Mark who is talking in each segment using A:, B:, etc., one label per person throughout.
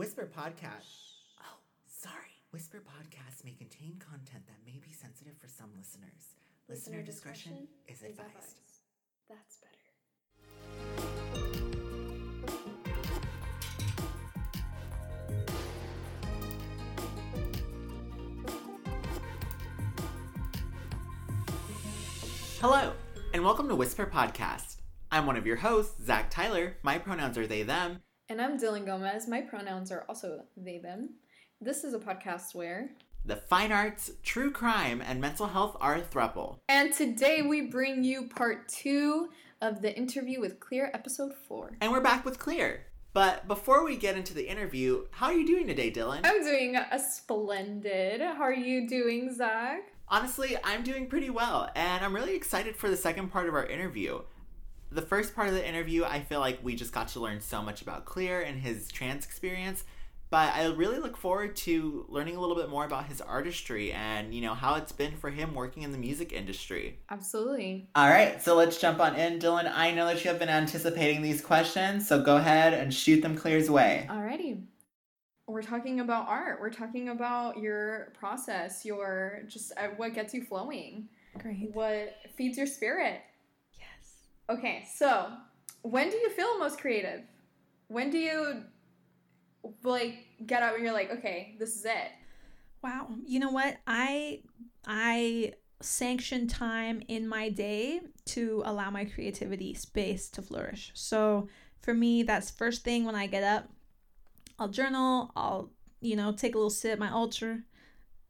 A: Whisper Podcast. Oh, sorry. Whisper Podcast may contain content that may be sensitive for some listeners. Listener, discretion, is advised.
B: That's better.
A: Hello, and welcome to Whisper Podcast. I'm one of your hosts, Zach Tyler. My pronouns are they, them.
B: And I'm Dylan Gomez. My pronouns are also they, them. This is a podcast where.
A: The fine arts, true crime, and mental health are a thruple.
B: And today we bring you part two of the interview with Clear, episode four.
A: And we're back with Clear. But before we get into the interview, how are you doing today, Dylan?
B: I'm doing a splendid. How are you doing, Zach?
A: Honestly, I'm doing pretty well, and I'm really excited for the second part of our interview. The first part of the interview, I feel like we just got to learn so much about Clear and his trans experience, but I really look forward to learning a little bit more about his artistry and, you know, how it's been for him working in the music industry.
B: Absolutely.
A: All right, so let's jump on in. Dylan, I know that you have been anticipating these questions, so go ahead and shoot them Clear's way.
B: Alrighty. We're talking about art. We're talking about your process, your just uh, what gets you flowing,
C: Great.
B: what feeds your spirit. Okay, so when do you feel most creative? When do you like get up and you're like, okay, this is it?
C: Wow. You know what? I I sanction time in my day to allow my creativity space to flourish. So for me, that's first thing when I get up. I'll journal. I'll you know take a little sip, my ultra,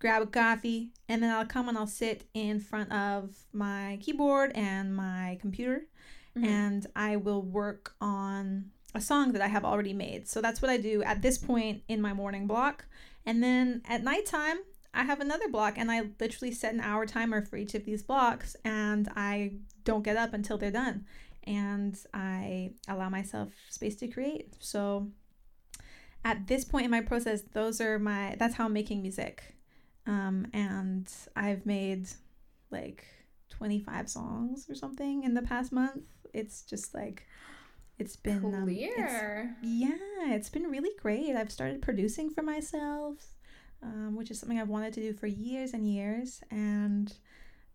C: grab a coffee, and then I'll come and I'll sit in front of my keyboard and my computer,
B: Mhm.
C: and I will work on a song that I have already made. So that's what I do at this point in my morning block. And then at nighttime, I have another block and I literally set an hour timer for each of these blocks and I don't get up until they're done. And I allow myself space to create. So at this point in my process, those are my that's how I'm making music. Um, and I've made like 25 songs or something in the past month. It's just like it's been um, it's-
B: Clear.
C: yeah, it's been really great. I've started producing for myself, um, which is something I've wanted to do for years and years. And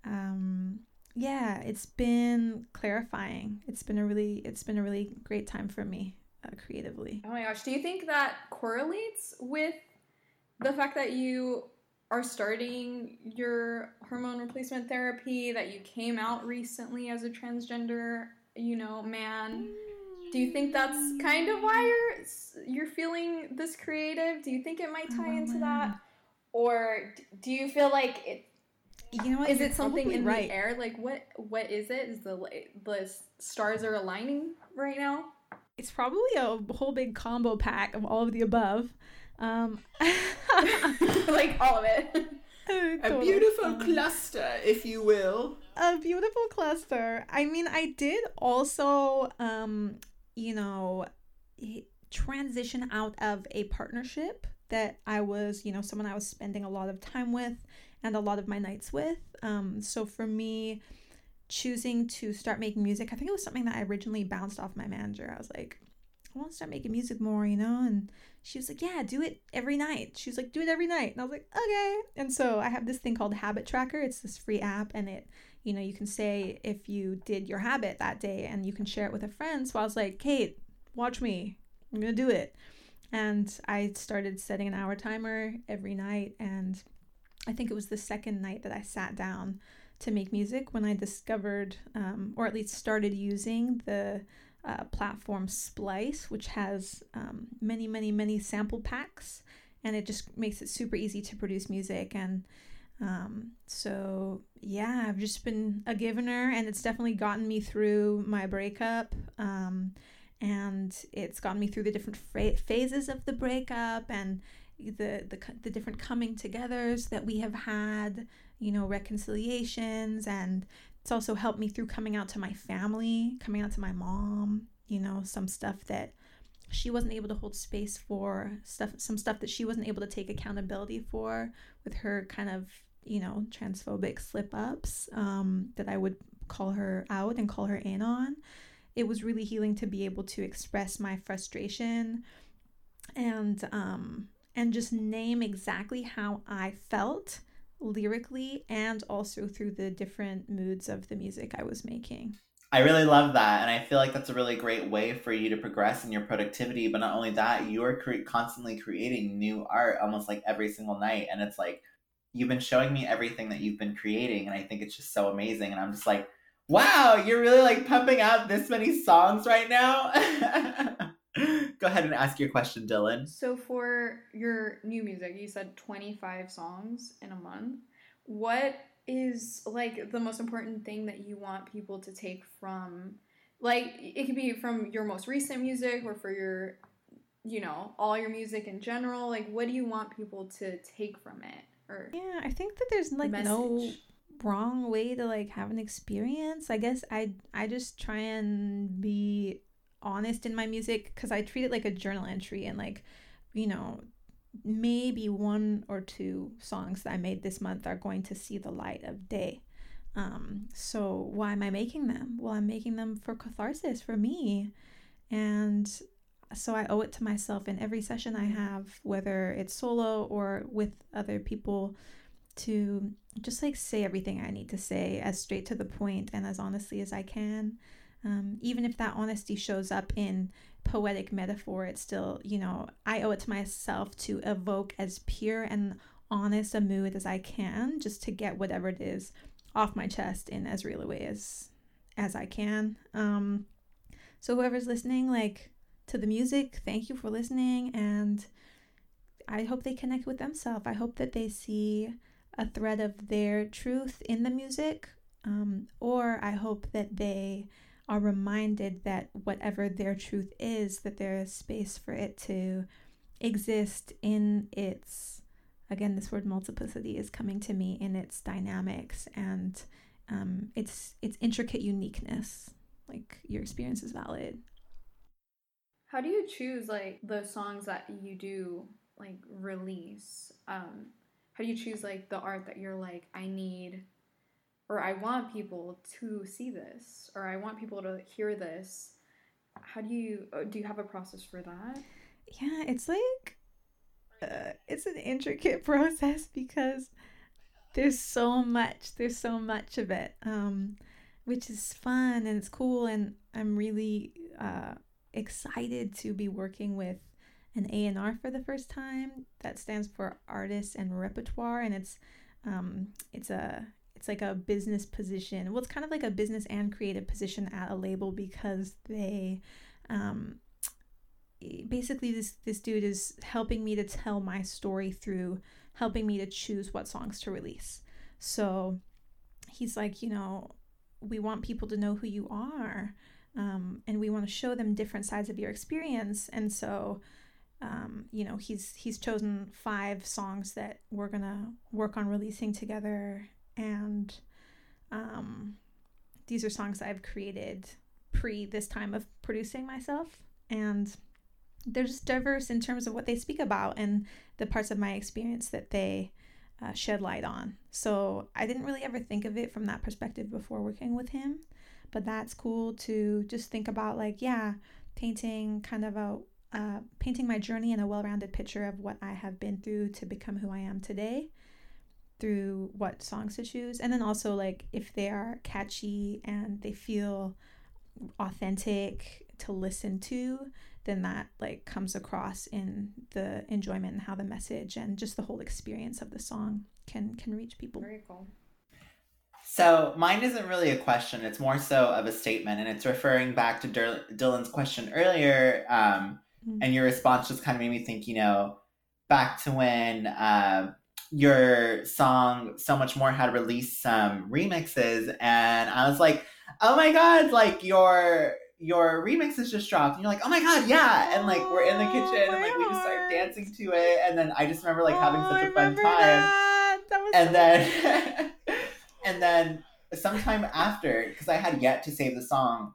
C: um, yeah, it's been clarifying. It's been a really, it's been a really great time for me uh, creatively.
B: Oh my gosh, do you think that correlates with the fact that you are starting your hormone replacement therapy, that you came out recently as a transgender, you know, man? Do you think that's kind of why you're you're feeling this creative? Do you think it might tie into that? Or do you feel like it
C: You know what?
B: is it something in
C: right.
B: the air? Like what what is it? Is the li- the stars are aligning right now?
C: It's probably a whole big combo pack of all of the above. Um,
B: like all of it.
C: totally. Um,
A: cluster, if you will.
C: A beautiful cluster. I mean, I did also, um, you know, transition out of a partnership that I was, you know, someone I was spending a lot of time with and a lot of my nights with. Um, so for me, choosing to start making music, I think it was something that I originally bounced off my manager. I was like, I want to start making music more, you know? And she was like, Yeah, do it every night. She was like, Do it every night. And I was like, Okay. And so I have this thing called Habit Tracker. It's this free app, and it, you know, you can say if you did your habit that day and you can share it with a friend. So I was like, Kate, watch me. I'm going to do it. And I started setting an hour timer every night. And I think it was the second night that I sat down to make music when I discovered, um, or at least started using the uh, platform Splice, which has um, many, many, many sample packs, and it just makes it super easy to produce music. And um, so, yeah, I've just been a givener, and it's definitely gotten me through my breakup. Um, and it's gotten me through the different fra- phases of the breakup and the, the the different coming togethers that we have had, you know, reconciliations and it's also helped me through coming out to my family, coming out to my mom, you know, some stuff that she wasn't able to hold space for, stuff some stuff that she wasn't able to take accountability for with her kind of, you know, transphobic slip ups um, that I would call her out and call her in on. It was really healing to be able to express my frustration and um and just name exactly how I felt lyrically and also through the different moods of the music I was making.
A: I really love that. And I feel like that's a really great way for you to progress in your productivity. But not only that, you are cre- constantly creating new art almost like every single night. And it's like, you've been showing me everything that you've been creating. And I think it's just so amazing. And I'm just like, wow, you're really like pumping out this many songs right now. Go ahead and ask your question, Dylan.
B: So for your new music, you said 25 songs in a month. What is like the most important thing that you want people to take from like it could be from your most recent music or for your you know, all your music in general? Like what do you want people to take from it? Or
C: Yeah, I think that there's like no wrong way to like have an experience. I guess I I just try and be honest in my music because I treat it like a journal entry and like you know maybe one or two songs that I made this month are going to see the light of day. Um, so why am I making them? Well, I'm making them for catharsis for me, and so I owe it to myself in every session I have, whether it's solo or with other people, to just like say everything I need to say as straight to the point and as honestly as I can. Um, even if that honesty shows up in poetic metaphor, it's still, you know, I owe it to myself to evoke as pure and honest a mood as I can, just to get whatever it is off my chest in as real a way as as I can. Um, so whoever's listening, like to the music, thank you for listening, and I hope they connect with themselves. I hope that they see a thread of their truth in the music, um, or I hope that they are reminded that whatever their truth is, that there is space for it to exist in its, again, this word multiplicity is coming to me in its dynamics and um, its its intricate uniqueness. Like your experience is valid.
B: How do you choose like the songs that you do like release? Um, how do you choose like the art that you're like I need or I want people to see this or I want people to hear this? How do you uh, do you have a process for that?
C: Yeah, it's like uh, it's an intricate process because there's so much. There's so much of it, um, which is fun and it's cool, and I'm really uh, excited to be working with an A and R for the first time. That stands for artists and repertoire, and it's um, it's a it's like a business position. Well, it's kind of like a business and creative position at a label because they um, basically this this dude is helping me to tell my story through helping me to choose what songs to release. So he's like, you know, we want people to know who you are. Um, and we want to show them different sides of your experience. And so, um, you know, he's he's chosen five songs that we're gonna work on releasing together, and um, these are songs I've created pre this time of producing myself, and they're just diverse in terms of what they speak about and the parts of my experience that they uh, shed light on. So I didn't really ever think of it from that perspective before working with him, but that's cool to just think about like, yeah, painting kind of a uh, painting my journey in a well-rounded picture of what I have been through to become who I am today through what songs to choose and then also like if they are catchy and they feel authentic to listen to then that like comes across in the enjoyment and how the message and just the whole experience of the song can can reach people.
B: Very cool.
A: So mine isn't really a question; it's more so of a statement, and it's referring back to Dur- Dylan's question earlier. Um,
C: Mm.
A: and your response just kind of made me think, you know, back to when uh, your song "So Much More" had released some remixes, and I was like, "Oh my god!" Like your your remixes just dropped, and you're like, "Oh my god, yeah!" And like we're in the kitchen, and like we just start dancing to it, and then I just remember like having
C: Oh,
A: such a fun time
C: That. That
A: and
C: so
A: then and then sometime after because i had yet to save the song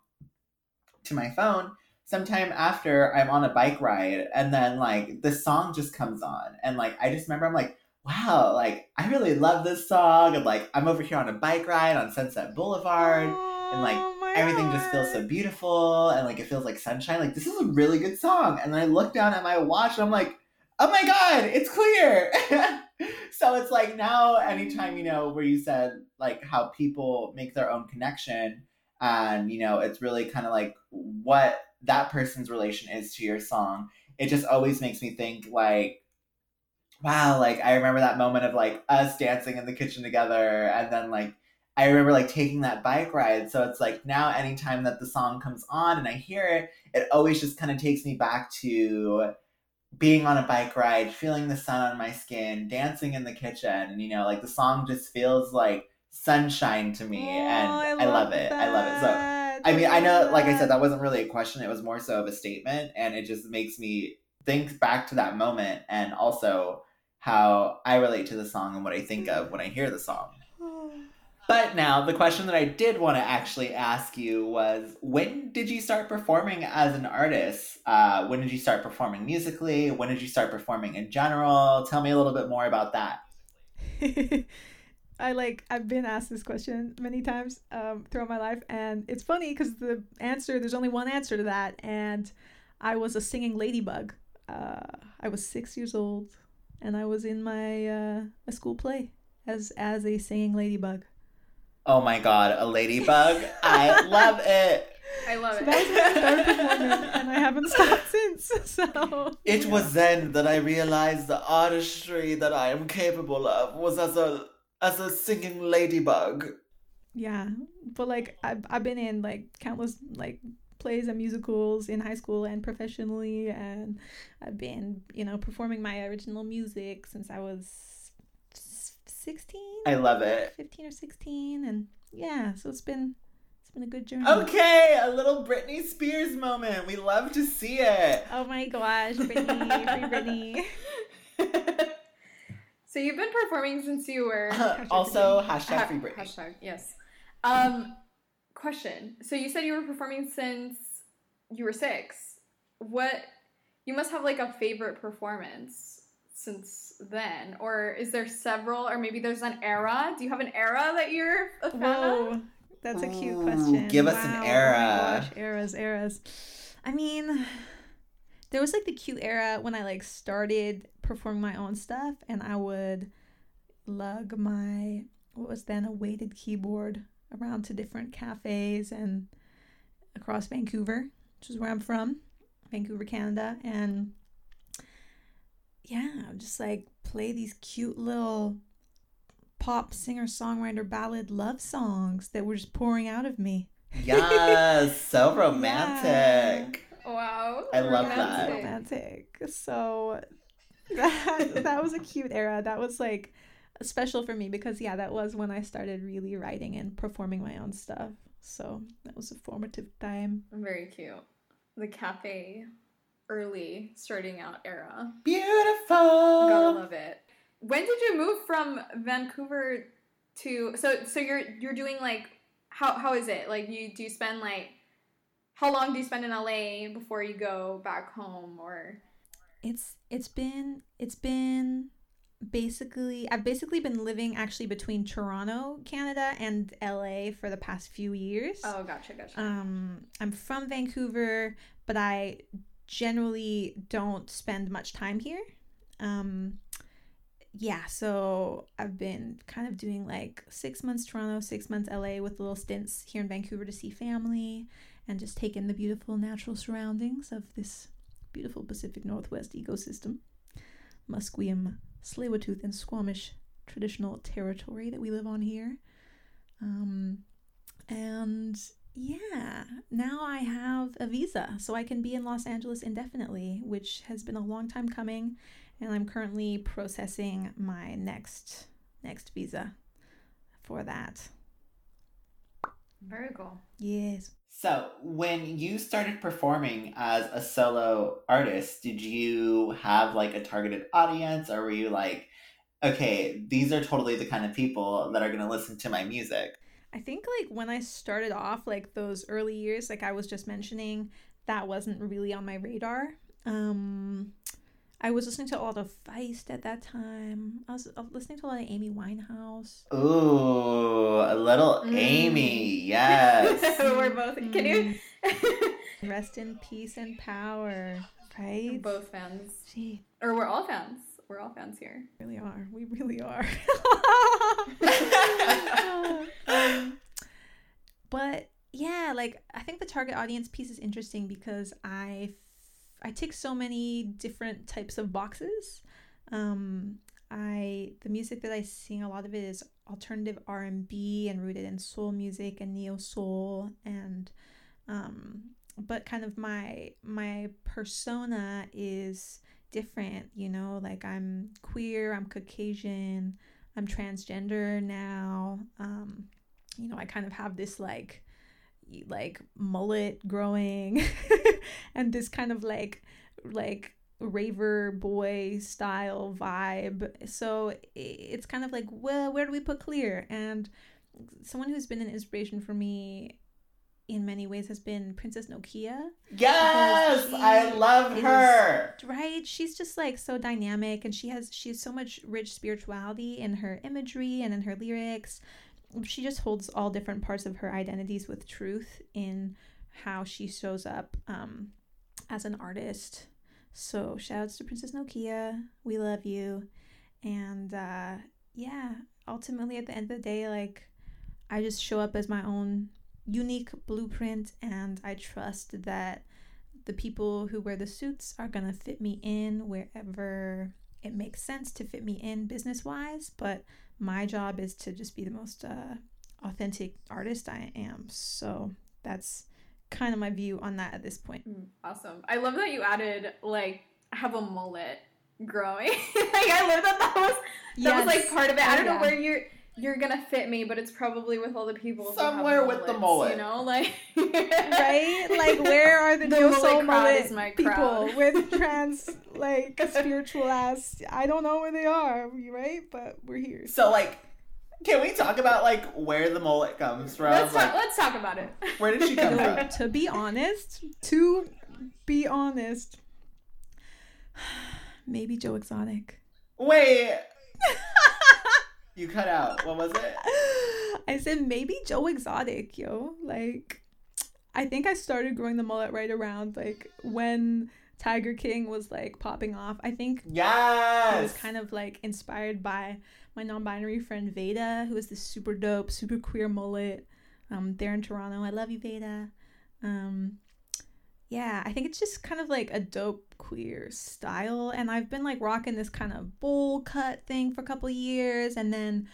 A: to my phone sometime after i'm on a bike ride and then like the song just comes on and like i just remember i'm like wow like i really love this song and like i'm over here on a bike ride on sunset boulevard and, like,
C: Oh,
A: everything just feels so beautiful and like it feels like sunshine. Like this is a really good song. And then I look down at my watch and I'm like, oh my god, it's clear. so it's like now, anytime you know where you said like how people make their own connection, and you know it's really kind of like what that person's relation is to your song. It just always makes me think like wow, like I remember that moment of like us dancing in the kitchen together and then like I remember like taking that bike ride. So it's like now anytime that the song comes on and I hear it, it always just kind of takes me back to being on a bike ride, feeling the sun on my skin, dancing in the kitchen, and you know, like the song just feels like sunshine to me oh, and I love, it. I love it. So. I mean, I know, like I said,
C: that.
A: that wasn't really a question. It was more so of a statement, and it just makes me think back to that moment, and also how I relate to the song and what I think of when I hear the song. But now, the question that I did want to actually ask you was when did you start performing as an artist? Uh, when did you start performing musically? When did you start performing in general? Tell me a little bit more about that.
C: I like I've been asked this question many times um, throughout my life, and it's funny because the answer there's only one answer to that, and I was a singing ladybug. Uh, I was six years old, and I was in my uh, a school play as as a singing ladybug.
A: Oh my god, a ladybug! I love it!
B: I love
C: So
B: it.
C: that was when I started performing, and I haven't stopped since. So
A: It was then that I realized the artistry that I am capable of was as a as a singing ladybug.
C: yeah, but like I've I've been in like countless like plays and musicals in high school and professionally, and I've been you know performing my original music since I was sixteen.
A: I love it.
C: 15 or 16 and yeah so it's been it's been a good journey
A: Okay, a little Britney Spears moment. We love to see it.
C: oh my gosh Britney free Britney
B: so you've been performing since you were
A: also,
B: Ha-
A: hashtag free Britney.
B: Hashtag yes. Um, question. So you said you were performing since you were six. What? You must have like a favorite performance since then, or is there several, or maybe there's an era? Do you have an era that you're a fan of?
C: whoa that's a cute
A: Ooh,
C: question
A: give us an era.
C: oh my gosh eras eras I mean there was like the cute era when I like started performing my own stuff and I would lug my what was then a weighted keyboard around to different cafes and across Vancouver, which is where I'm from, Vancouver, Canada, and yeah, just like play these cute little pop singer songwriter ballad love songs that were just pouring out of me.
A: Yes, so romantic.
B: Wow.
A: I love that.
B: romantic.
C: romantic. So that that was a cute era. That was like special for me because yeah, that was when I started really writing and performing my own stuff. So that was a formative time.
B: Very cute. The cafe, early starting out era.
A: Beautiful.
B: Gotta love it. When did you move from Vancouver to so so you're you're doing like how how is it? Like you do you spend like how long do you spend in LA before you go back home or
C: It's it's been it's been basically I've basically been living actually between Toronto, Canada and LA for the past few years.
B: Oh gotcha, gotcha.
C: Um, I'm from Vancouver, but I generally don't spend much time here. Um, yeah, so I've been kind of doing like six months Toronto, six months LA with little stints here in Vancouver to see family and just take in the beautiful natural surroundings of this beautiful Pacific Northwest ecosystem. Musqueam, Tsleil-Waututh, and Squamish traditional territory that we live on here. Um, and yeah, now I have a visa, so I can be in Los Angeles indefinitely, which has been a long time coming, and I'm currently processing my next next visa for that.
B: Very cool.
C: Yes.
A: So, when you started performing as a solo artist, did you have like a targeted audience or were you like, okay, these are totally the kind of people that are going to listen to my music?
C: I think like when I started off, like those early years, like I was just mentioning, that wasn't really on my radar. Um, I was listening to a lot of Feist at that time. I was listening to a lot of Amy Winehouse.
A: Ooh, a little
B: Mm.
A: Amy, yes.
B: We're both. Can you?
C: Mm. Rest in peace and power. Right?
B: We're both fans,
C: Gee,
B: or we're all fans. We're all fans here.
C: We really are. We really are. Um, but yeah, like I think the target audience piece is interesting because I I tick so many different types of boxes. Um, I the music that I sing a lot of it is alternative R and B and rooted in soul music and neo soul and um, but kind of my my persona is different. You know, like I'm queer, I'm Caucasian, I'm transgender now. Um, you know, I kind of have this like like mullet growing and this kind of like like raver boy style vibe. So it's kind of like, well, where do we put clear? And someone who's been an inspiration for me in many ways has been Princess Nokia
A: yes,
C: She
A: I love
C: is-
A: her.
C: right she's just like so dynamic and she has she has so much rich spirituality in her imagery and in her lyrics she just holds all different parts of her identities with truth in how she shows up um, as an artist. So shouts to princess nokia. We love you. And uh, yeah ultimately at the end of the day like i just show up as my own unique blueprint and i trust that the people who wear the suits are to fit me in wherever it makes sense to fit me in business wise but my job is to just be the most uh, authentic artist i am so that's kind of my view on that at this point
B: Mm, Awesome. I love that you added like have a mullet growing. like I love that that was that was like part of it. I
C: Oh,
B: don't know where you're you're gonna fit me, but it's probably with all the people
A: Somewhere with the mullet.
B: You know, like
C: right like where are the,
B: The
C: neo
B: mullet
C: soul
B: crowd
C: mullet
B: is my
C: people
B: crowd.
C: with trans like spiritual ass i don't know where they are right but we're here
A: So like, can we talk about like where the mullet comes from?
B: let's
A: like,
B: talk. Let's talk about it.
A: where did she come from?
C: to be honest, to be honest, maybe Joe Exotic.
A: Wait, you cut out. What was it?
C: I said maybe Joe Exotic, yo. Like, I think I started growing the mullet right around like when Tiger King was like popping off. I think I
A: Yes.
C: was kind of like inspired by my non-binary friend Veda, who is this super dope, super queer mullet. Um, there in Toronto. I love you, Veda. Um, yeah, I think it's just kind of like a dope queer style, and I've been like rocking this kind of bowl cut thing for a couple years, and then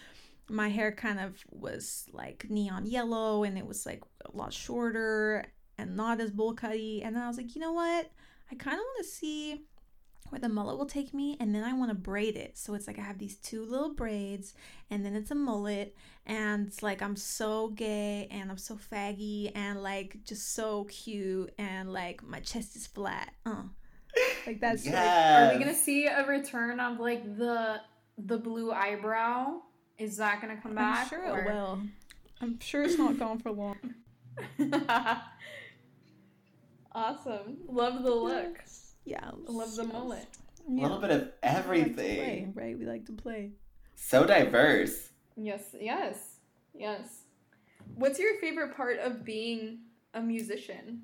C: my hair kind of was like neon yellow, and it was like a lot shorter and not as bowl cutty, and then I was like, you know what? I kind of want to see where the mullet will take me and then I want to braid it. So it's like I have these two little braids and then it's a mullet and it's like I'm so gay and I'm so faggy and like just so cute and like my chest is flat. Uh. Like that's like
B: Are we gonna see a return of like the the blue eyebrow? Is that gonna come back?
C: I'm sure
B: or-
C: it will. I'm sure it's not gone for long.
B: awesome. Love the look.
C: Yeah.
B: Love the mullet.
A: A little bit of
C: We like play,
A: everything.
C: right? We like to play.
A: So diverse.
B: Yes, yes, yes. What's your favorite part of being a musician?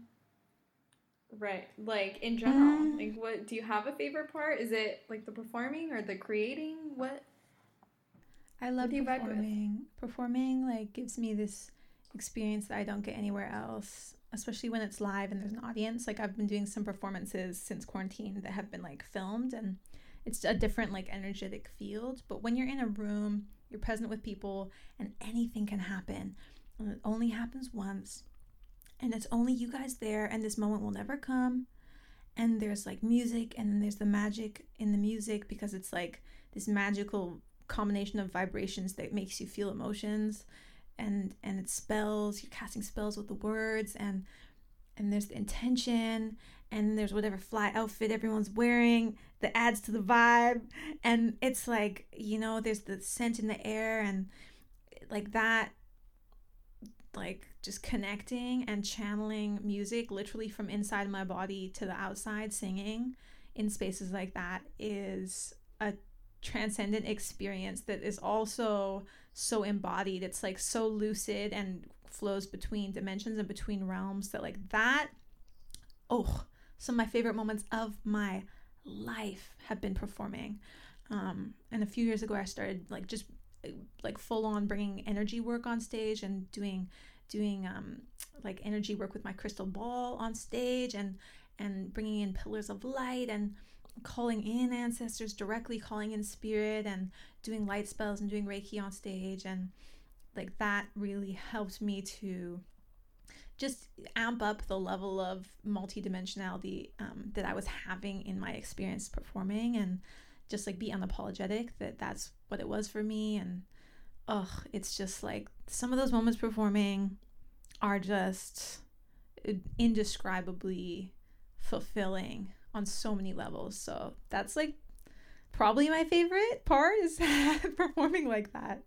B: Right, like in general.
C: Mm.
B: Like, what do you have a favorite part? Is it like the performing or the creating? What?
C: I love
B: do you vibe with?
C: performing. Performing like gives me this experience that I don't get anywhere else, especially when it's live and there's an audience. Like I've been doing some performances since quarantine that have been like filmed and it's a different like energetic field, but when you're in a room, you're present with people and anything can happen. And it only happens once. And it's only you guys there and this moment will never come. And there's like music and then there's the magic in the music because it's like this magical combination of vibrations that makes you feel emotions and and it's spells you're casting spells with the words and and there's the intention and there's whatever fly outfit everyone's wearing that adds to the vibe and it's like you know there's the scent in the air and like that like just connecting and channeling music literally from inside my body to the outside singing in spaces like that is a transcendent experience that is also so embodied. It's like so lucid and flows between dimensions and between realms that like that oh some of my favorite moments of my life have been performing um and a few years ago i started like just like full on bringing energy work on stage and doing doing um like energy work with my crystal ball on stage and and bringing in pillars of light and calling in ancestors directly calling in spirit and doing light spells and doing reiki on stage. And like that really helped me to just amp up the level of multidimensionality um, that I was having in my experience performing and just like be unapologetic that that's what it was for me and ugh it's just like some of those moments performing are just indescribably fulfilling on so many levels so that's like probably my favorite part is performing like that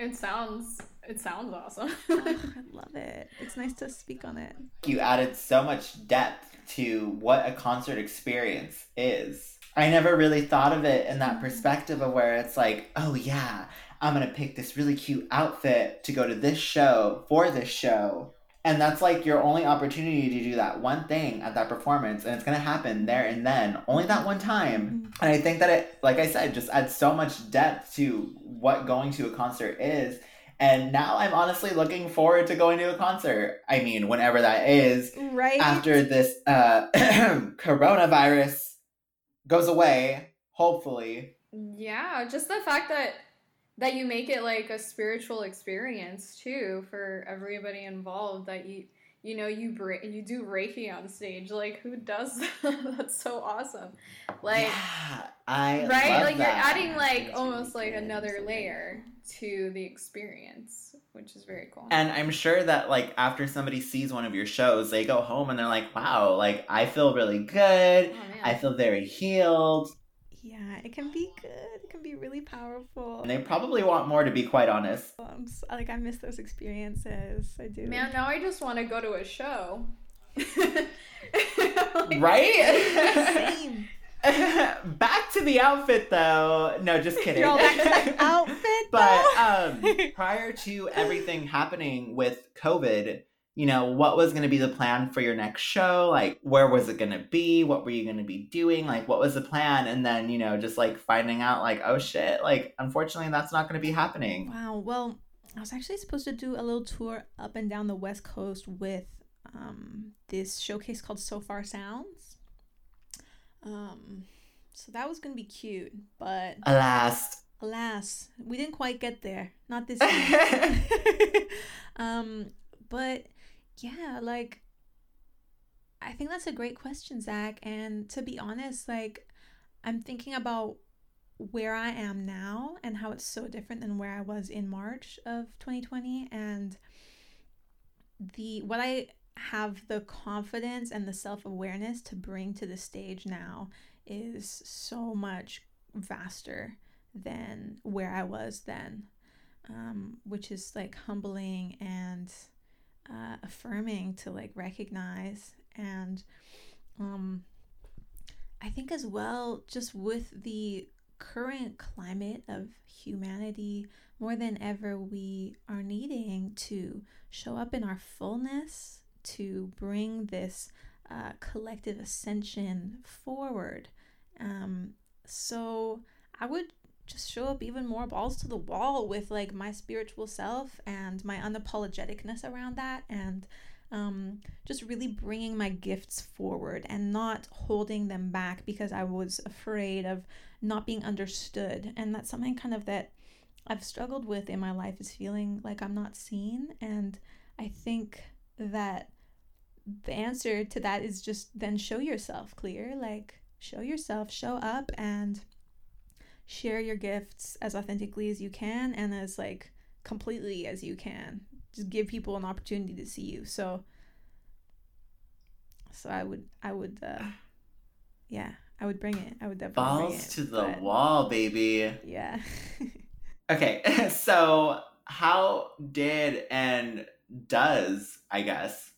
B: it sounds it sounds awesome.
C: oh, I love it. It's nice to speak on it.
A: You added so much depth to what a concert experience is. I never really thought of it in that perspective of where it's like, oh yeah, I'm gonna pick this really cute outfit to go to this show for this show. And that's like your only opportunity to do that one thing at that performance, and it's gonna happen there and then, only that one time. Mm-hmm. And I think that it, like I said, just adds so much depth to what going to a concert is. And now I'm honestly looking forward to going to a concert. I mean, whenever that is.
C: Right.
A: After this uh, coronavirus goes away, hopefully.
B: Yeah, just the fact that that you make it like a spiritual experience too for everybody involved that you you know you bra- you do reiki on stage like who does that? that's so awesome. Like
A: yeah, I
B: right? like
A: that.
B: you're adding like almost like another layer to the experience which is very cool.
A: And i'm sure that like after somebody sees one of your shows they go home and they're like wow like i feel really good. Oh, i feel very healed
C: yeah, it can be good. It can be really powerful.
A: And they probably want more, to be quite honest.
C: Um, like I miss those experiences. I do.
B: Man, now I just want to go to a show.
A: right? Same. back to the outfit though. No, just kidding.
C: You're all back to that outfit.
A: but um, prior to everything happening with COVID, you know, what was going to be the plan for your next show? Like, where was it going to be? What were you going to be doing? Like, what was the plan? And then, you know, just like finding out, like, oh shit, like, unfortunately, that's not going to be happening.
C: Wow. Well, I was actually supposed to do a little tour up and down the West Coast with um, this showcase called Sofar Sounds. Um, so that was going to be cute, but.
A: Alas.
C: Alas, we didn't quite get there. Not this year. um, but yeah, like I think that's a great question, Zach. And to be honest, like I'm thinking about where I am now and how it's so different than where I was in March of 2020 and the what I have the confidence and the self-awareness to bring to the stage now is so much vaster than where I was then. Um, which is like humbling and uh, affirming to like recognize and um i think as well just with the current climate of humanity more than ever we are needing to show up in our fullness to bring this uh, collective ascension forward. Um, so i would just show up even more balls to the wall with like my spiritual self and my unapologeticness around that and um, just really bringing my gifts forward and not holding them back because I was afraid of not being understood. And that's something kind of that I've struggled with in my life is feeling like I'm not seen. And I think that the answer to that is just then show yourself clear, like show yourself, show up and share your gifts as authentically as you can and as like completely as you can just give people an opportunity to see you so so i would i would uh yeah i would bring it i would definitely
A: balls it, to the but, wall baby
C: yeah
A: okay so how did and does i guess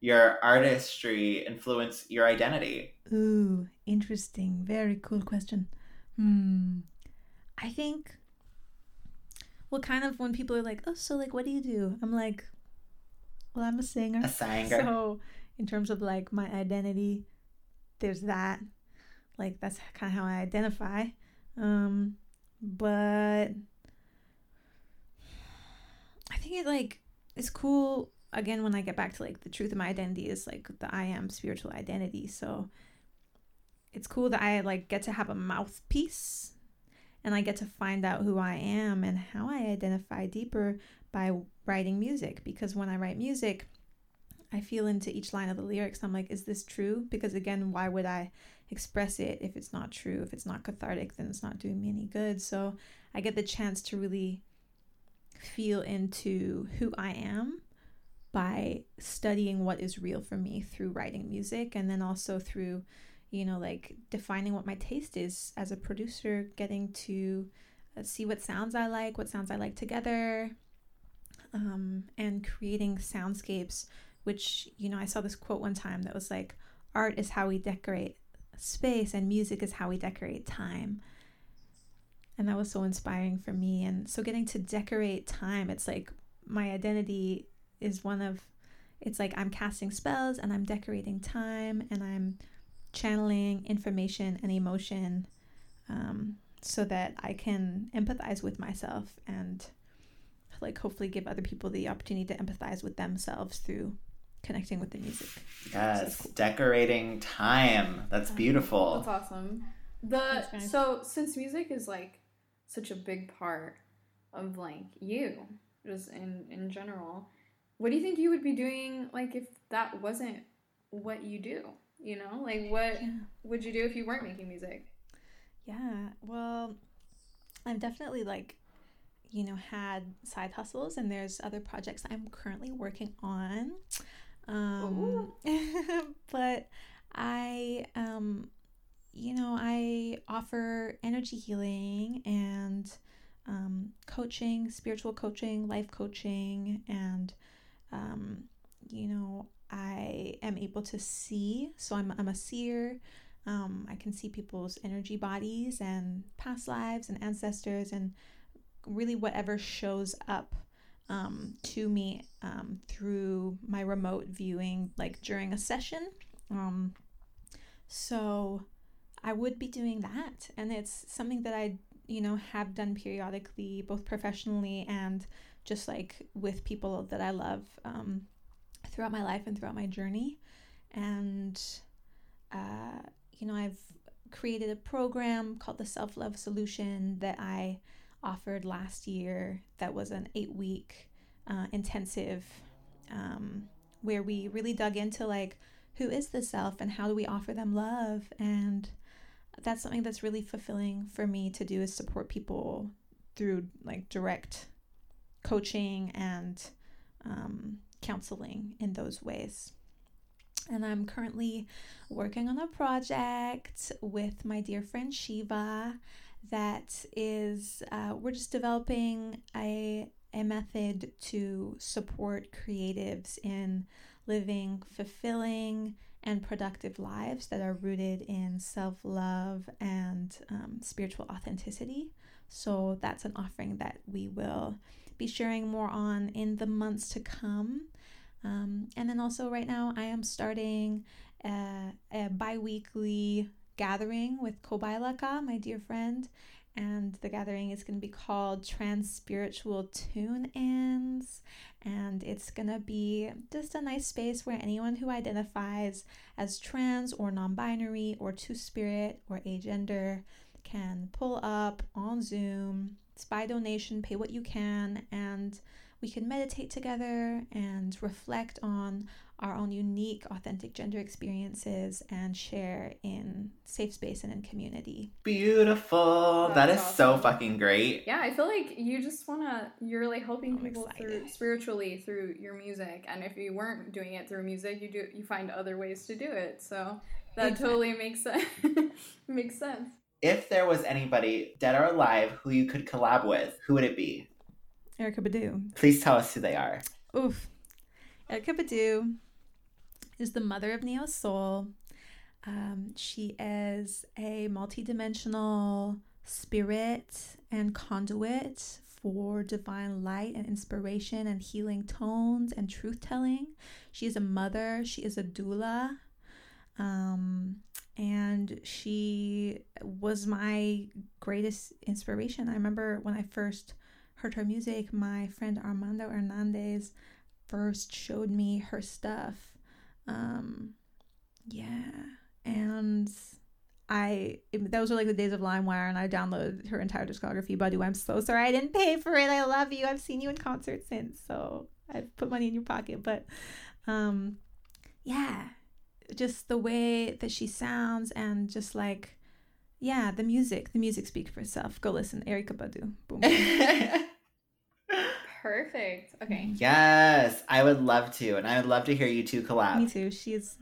A: your artistry influence your identity?
C: Ooh, interesting. Very cool question. Hmm. I think well kind of when people are like, "Oh, so like what do you do?" I'm like, "Well, I'm a singer."
A: A singer.
C: So, in terms of like my identity, there's that. Like that's kind of how I identify. Um but I think it like it's cool again when I get back to like the truth of my identity is like the I am spiritual identity. So it's cool that I like get to have a mouthpiece and I get to find out who I am and how I identify deeper by writing music because when I write music I feel into each line of the lyrics. I'm like, is this true? Because again, why would I express it if it's not true? If it's not cathartic, then it's not doing me any good. So I get the chance to really feel into who I am by studying what is real for me through writing music and then also through you know like defining what my taste is as a producer getting to uh, see what sounds i like what sounds i like together um, and creating soundscapes which you know i saw this quote one time that was like art is how we decorate space and music is how we decorate time. And that was so inspiring for me. And so getting to decorate time it's like my identity is one of it's like i'm casting spells and i'm decorating time and i'm channeling information and emotion um, so that i can empathize with myself and like hopefully give other people the opportunity to empathize with themselves through connecting with the music
A: Yes, cool. decorating time. That's beautiful.
B: That's awesome. The so since music is like such a big part of like you just in in general what do you think you would be doing like if that wasn't what you do you know? Like what yeah. would you do if you weren't making music?
C: Yeah well i've definitely like you know had side hustles and there's other projects i'm currently working on. Um but i um you know, I offer energy healing and um, coaching, spiritual coaching, life coaching, and, um, you know, I am able to see. So I'm, I'm a seer. Um, I can see people's energy bodies and past lives and ancestors and really whatever shows up um, to me um, through my remote viewing, like during a session. Um, so I would be doing that. And it's something that I, you know, have done periodically, both professionally and just like with people that I love um, throughout my life and throughout my journey. And, uh, you know, I've created a program called the Self Love Solution that I offered last year that was an eight week uh, intensive um, where we really dug into like who is the self and how do we offer them love and that's something that's really fulfilling for me to do is support people through like direct coaching and um, counseling in those ways. And I'm currently working on a project with my dear friend Shiva that is, uh, we're just developing a, a method to support creatives in living fulfilling and productive lives that are rooted in self love and um, spiritual authenticity. So, that's an offering that we will be sharing more on in the months to come. Um, and then also, right now, I am starting a, a bi weekly gathering with Kobailaka, my dear friend, and the gathering is going to be called Trans Spiritual Tune Ins. And it's going to be just a nice space where anyone who identifies as trans or non binary or two spirit or agender can pull up on Zoom. It's by donation, pay what you can, and we can meditate together and reflect on our own unique, authentic gender experiences and share in safe space and in community.
A: Beautiful. That's that is awesome. so fucking great.
B: Yeah, I feel like you just wanna you're really helping I'm people excited. through spiritually through your music. And if you weren't doing it through music, you do you find other ways to do it. So that exactly. totally makes sense. makes sense.
A: If there was anybody dead or alive who you could collab with, who would it be?
C: Erykah Badu.
A: Please tell us who they are.
C: Oof. Erykah Badu is the mother of Neo Soul. Um, she is a multidimensional spirit and conduit for divine light and inspiration and healing tones and truth telling. She is a mother, she is a doula. Um, and she was my greatest inspiration. I remember when I first heard her music, my friend Armando Hernandez first showed me her stuff. Um, yeah, and I it, those were like the days of LimeWire, and I downloaded her entire discography. Badu, I'm so sorry I didn't pay for it. I love you. I've seen you in concert since, so I've put money in your pocket. But, um, yeah, just the way that she sounds and just like, yeah, the music. The music speaks for itself. Go listen, Erykah Badu. Boom.
B: Perfect. Okay.
A: yes, I would love to, and I would love to hear you two collab.
C: Me too. She's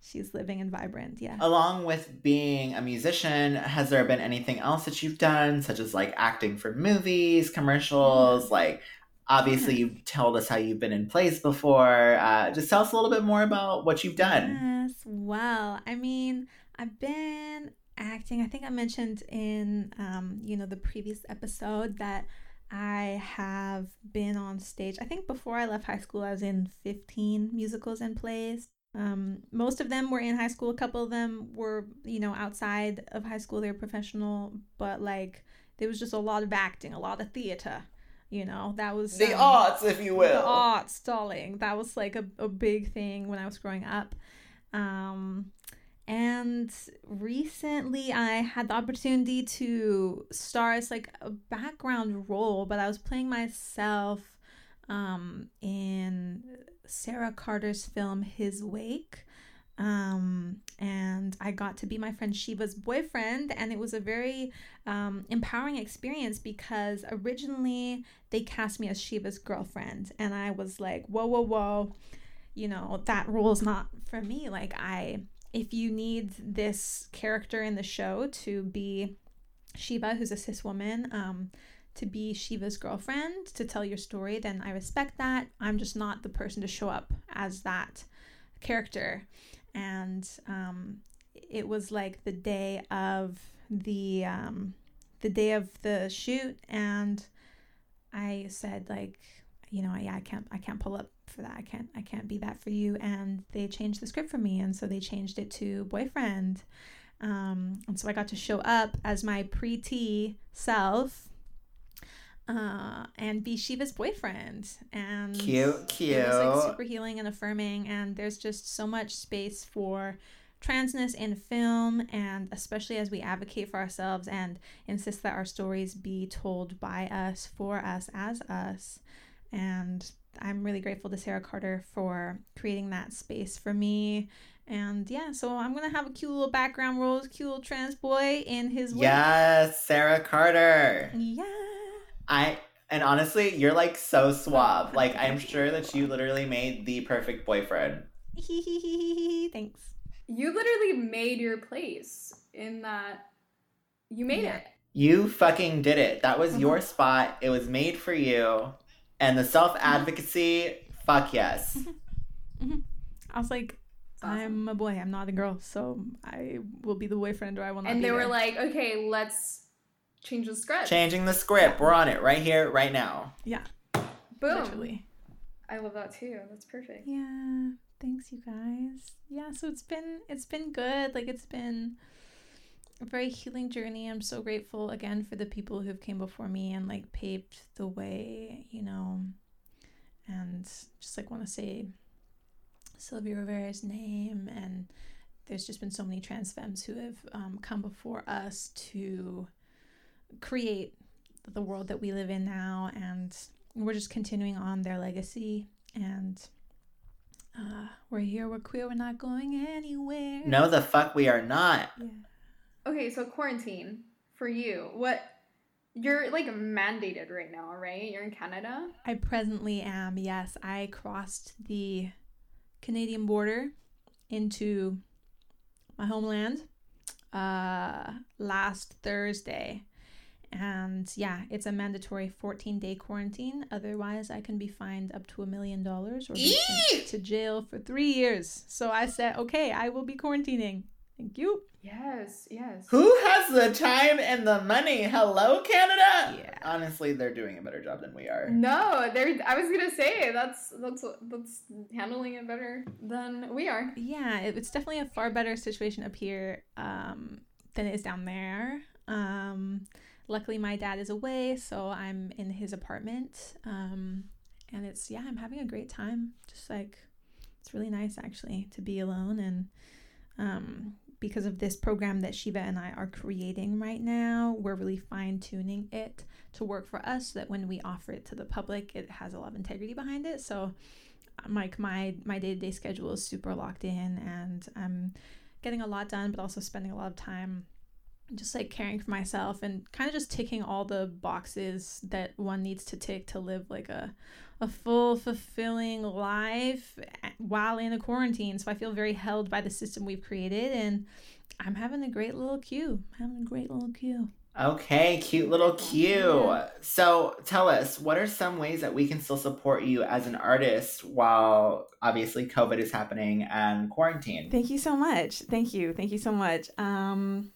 C: she's living and vibrant. Yeah.
A: Along with being a musician, has there been anything else that you've done, such as like acting for movies, commercials? Mm. Like, obviously,
C: Yeah.
A: you've told us how you've been in plays before. Uh, just tell us a little bit more about what you've done.
C: Yes. Well, I mean, I've been acting. I think I mentioned in um, you know, the previous episode that I have been on stage. I think before I left high school, I was in 15 musicals and plays. Um, most of them were in high school. A couple of them were, you know, outside of high school. They were professional, but like there was just a lot of acting, a lot of theater. You know, that was um,
A: arts, if you will.
C: the arts stalling that was like a, a big thing when i was growing up. Um and recently i had the opportunity to star as like a background role but i was playing myself um in sarah carter's film his wake um and i got to be my friend shiva's boyfriend and it was a very um, empowering experience because originally they cast me as Shiva's girlfriend, and I was like, whoa, whoa, whoa, you know, that role is not for me. Like, I, if you need this character in the show to be Shiva, who's a cis woman, um, to be Shiva's girlfriend, to tell your story, then I respect that. I'm just not the person to show up as that character. And um, it was like the day of the um, the day of the shoot, and I said like, you know, yeah, I can't, I can't pull up for that. I can't, I can't be that for you. And they changed the script for me, and so they changed it to boyfriend. Um, and so I got to show up as my pre-T self, uh, and be Shiva's boyfriend. And
A: Cute, cute.
C: it was like super healing and affirming, and there's just so much space for transness in film, and especially as we advocate for ourselves and insist that our stories be told by us, for us, as us. And I'm really grateful to Sarah Carter for creating that space for me. And yeah, so I'm gonna have a cute little background role, cute little trans boy in his.
A: Yes, Sarah Carter.
C: Yeah.
A: I and honestly, you're like so suave. Like I'm sure that you literally made the perfect boyfriend.
C: Thanks.
B: You literally made your place in that. You made
C: Yeah.
B: it.
A: You fucking did it. That was
C: Mhm.
A: your spot. It was made for you. And the self advocacy, fuck yes.
C: I was like,
B: awesome.
C: I'm a boy. I'm not a girl, so I will be the boyfriend, or I will not.
B: and
C: be
B: they were
C: there.
B: like, okay, let's change the script.
A: Changing the script. We're on it right here, right now.
C: yeah,
B: Boom.
C: literally.
B: I love that too. That's perfect.
C: Yeah. Thanks, you guys. Yeah. So it's been it's been good. Like it's been a very healing journey. I'm so grateful again for the people who've came before me and like paved the way. You know, and just like want to say Sylvia Rivera's name and. There's just been so many trans femmes who have um, come before us to create the world that we live in now, and we're just continuing on their legacy. And uh, we're here, we're queer, we're not going anywhere.
A: No, the fuck we are not.
C: Yeah.
B: Okay, so quarantine for you. What you're like mandated right now, right? You're in Canada.
C: I presently am, yes. I crossed the Canadian border into my homeland uh, last Thursday. And yeah, it's a mandatory 14 day quarantine. Otherwise, I can be fined up to a million dollars or be sent to jail for three years. So I said, okay, I will be quarantining. Thank you.
B: Yes, yes.
A: Who has the time and the money? Hello, Canada.
C: Yeah.
A: Honestly, they're doing a better job than we are.
B: No, they're. I was gonna say that's that's that's handling it better than we are.
C: Yeah, it, it's definitely a far better situation up here um, than it is down there. Um, luckily, my dad is away, so I'm in his apartment. Um, and it's, yeah, I'm having a great time. Just like, it's really nice actually to be alone. And um, because of this program that Shiva and I are creating right now, we're really fine tuning it to work for us so that when we offer it to the public, it has a lot of integrity behind it. So, like my my day-to-day schedule is super locked in and i'm getting a lot done but also spending a lot of time just like caring for myself and kind of just ticking all the boxes that one needs to tick to live like a a full fulfilling life while in a quarantine so i feel very held by the system we've created and i'm having a great little queue having a great little queue
A: Okay, cute little Q. So tell us, what are some ways that we can still support you as an artist while obviously COVID is happening and quarantine?
C: Thank you so much. Thank you. Thank you so much. Um,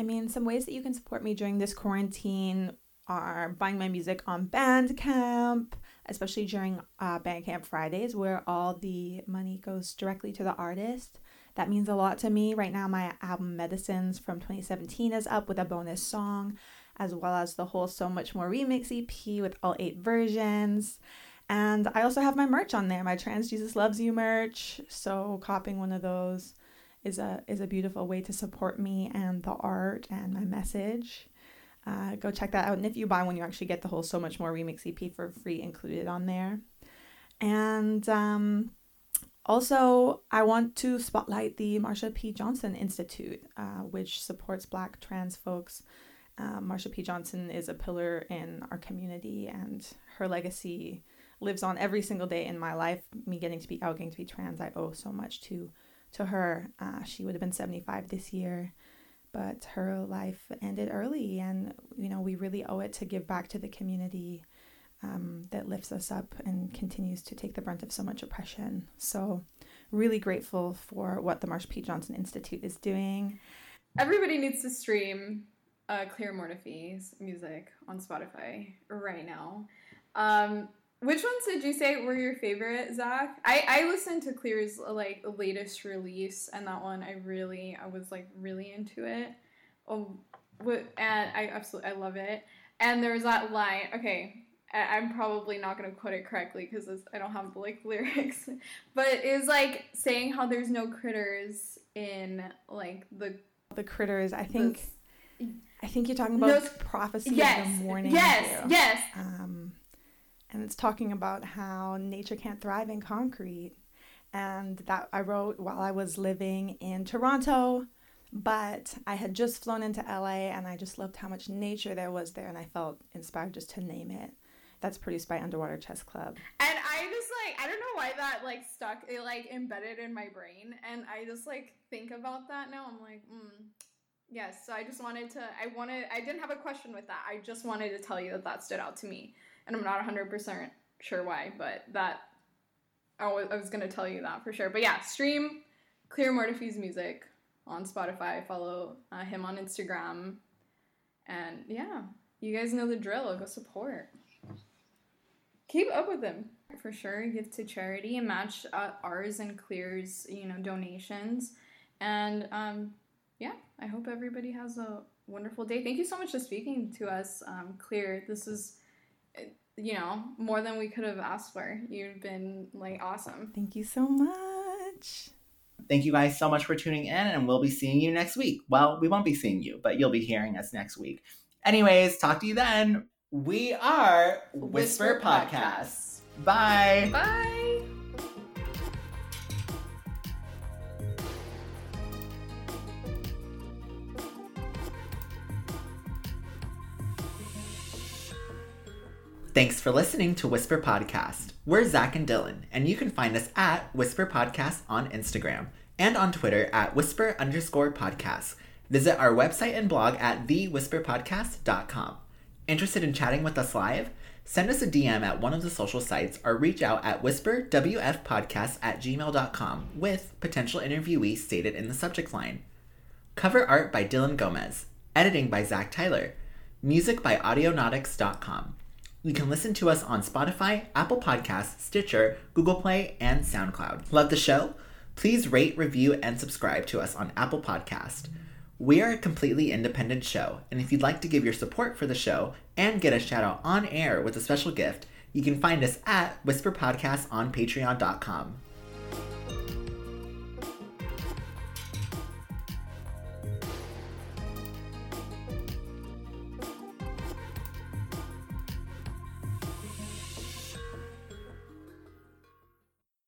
C: I mean, some ways that you can support me during this quarantine are buying my music on Bandcamp, especially during uh, Bandcamp Fridays, where all the money goes directly to the artist. That means a lot to me. Right now, my album Medicines from 2017 is up with a bonus song, as well as the whole So Much More remix EP with all eight versions. And I also have my merch on there, my Trans Jesus Loves You merch. So copying one of those is a is a beautiful way to support me and the art and my message. Uh, go check that out. And if you buy one, you actually get the whole So Much More remix EP for free included on there. And um, also, I want to spotlight the Marsha P. Johnson Institute, uh, which supports Black trans folks. Uh, Marsha P. Johnson is a pillar in our community, and her legacy lives on every single day in my life. Me getting to be out, getting to be trans, I owe so much to to her. Uh, she would have been 75 this year, but her life ended early, and you know we really owe it to give back to the community um, that lifts us up and continues to take the brunt of so much oppression. So, really grateful for what the Marsha P. Johnson Institute is doing.
B: Everybody needs to stream uh, Clear Mortifee's music on Spotify right now. Um, which ones did you say were your favorite, Zach? I, I listened to Clear's like latest release, and that one I really I was like really into it. Oh, and I absolutely I love it. And there was that line. Okay, I'm probably not gonna quote it correctly because I don't have like lyrics, but it's like saying how there's no critters in like the
C: the critters. I think the, I think you're talking about no, prophecy yes, of the morning.
B: Yes, yes.
C: Um, and it's talking about how nature can't thrive in concrete, and that I wrote while I was living in Toronto. But I had just flown into LA and I just loved how much nature there was there, and I felt inspired just to name it that's produced by Underwater Chess Club.
B: And I just like I don't know why that like stuck it like embedded in my brain and I just like think about that now. I'm like, mm, yes. So I just wanted to I wanted I didn't have a question with that. I just wanted to tell you that that stood out to me. And I'm not 100% sure why, but that I was, I was to tell you that for sure. But yeah, stream Clear Mortifee's music on Spotify. Follow uh, him on Instagram. And yeah, you guys know the drill. Go support keep up with them for sure. Give to charity and match uh, ours and Clear's you know donations. And um, yeah, I hope everybody has a wonderful day. Thank you so much for speaking to us, um, Clear. This is you know more than we could have asked for. You've been like awesome.
C: Thank you so much.
A: Thank you guys so much for tuning in, and we'll be seeing you next week. Well, we won't be seeing you, but you'll be hearing us next week. Anyways, talk to you then. We are Whisper, Whisper Podcasts. Podcasts. Bye.
B: Bye.
A: Thanks for listening to Whisper Podcast. We're Zach and Dylan, and you can find us at Whisper Podcast on Instagram and on Twitter at Whisper underscore podcast. Visit our website and blog at thewhisperpodcast.com. Interested in chatting with us live? Send us a DM at one of the social sites or reach out at whisperwfpodcast at gmail.com with potential interviewee stated in the subject line. Cover art by Dylan Gomez. Editing by Zach Tyler. Music by Audionautix.com. You can listen to us on Spotify, Apple Podcasts, Stitcher, Google Play, and SoundCloud. Love the show? Please rate, review, and subscribe to us on Apple Podcast. We are a completely independent show, and if you'd like to give your support for the show and get a shout out on air with a special gift, you can find us at Whisper Podcast on Patreon.com.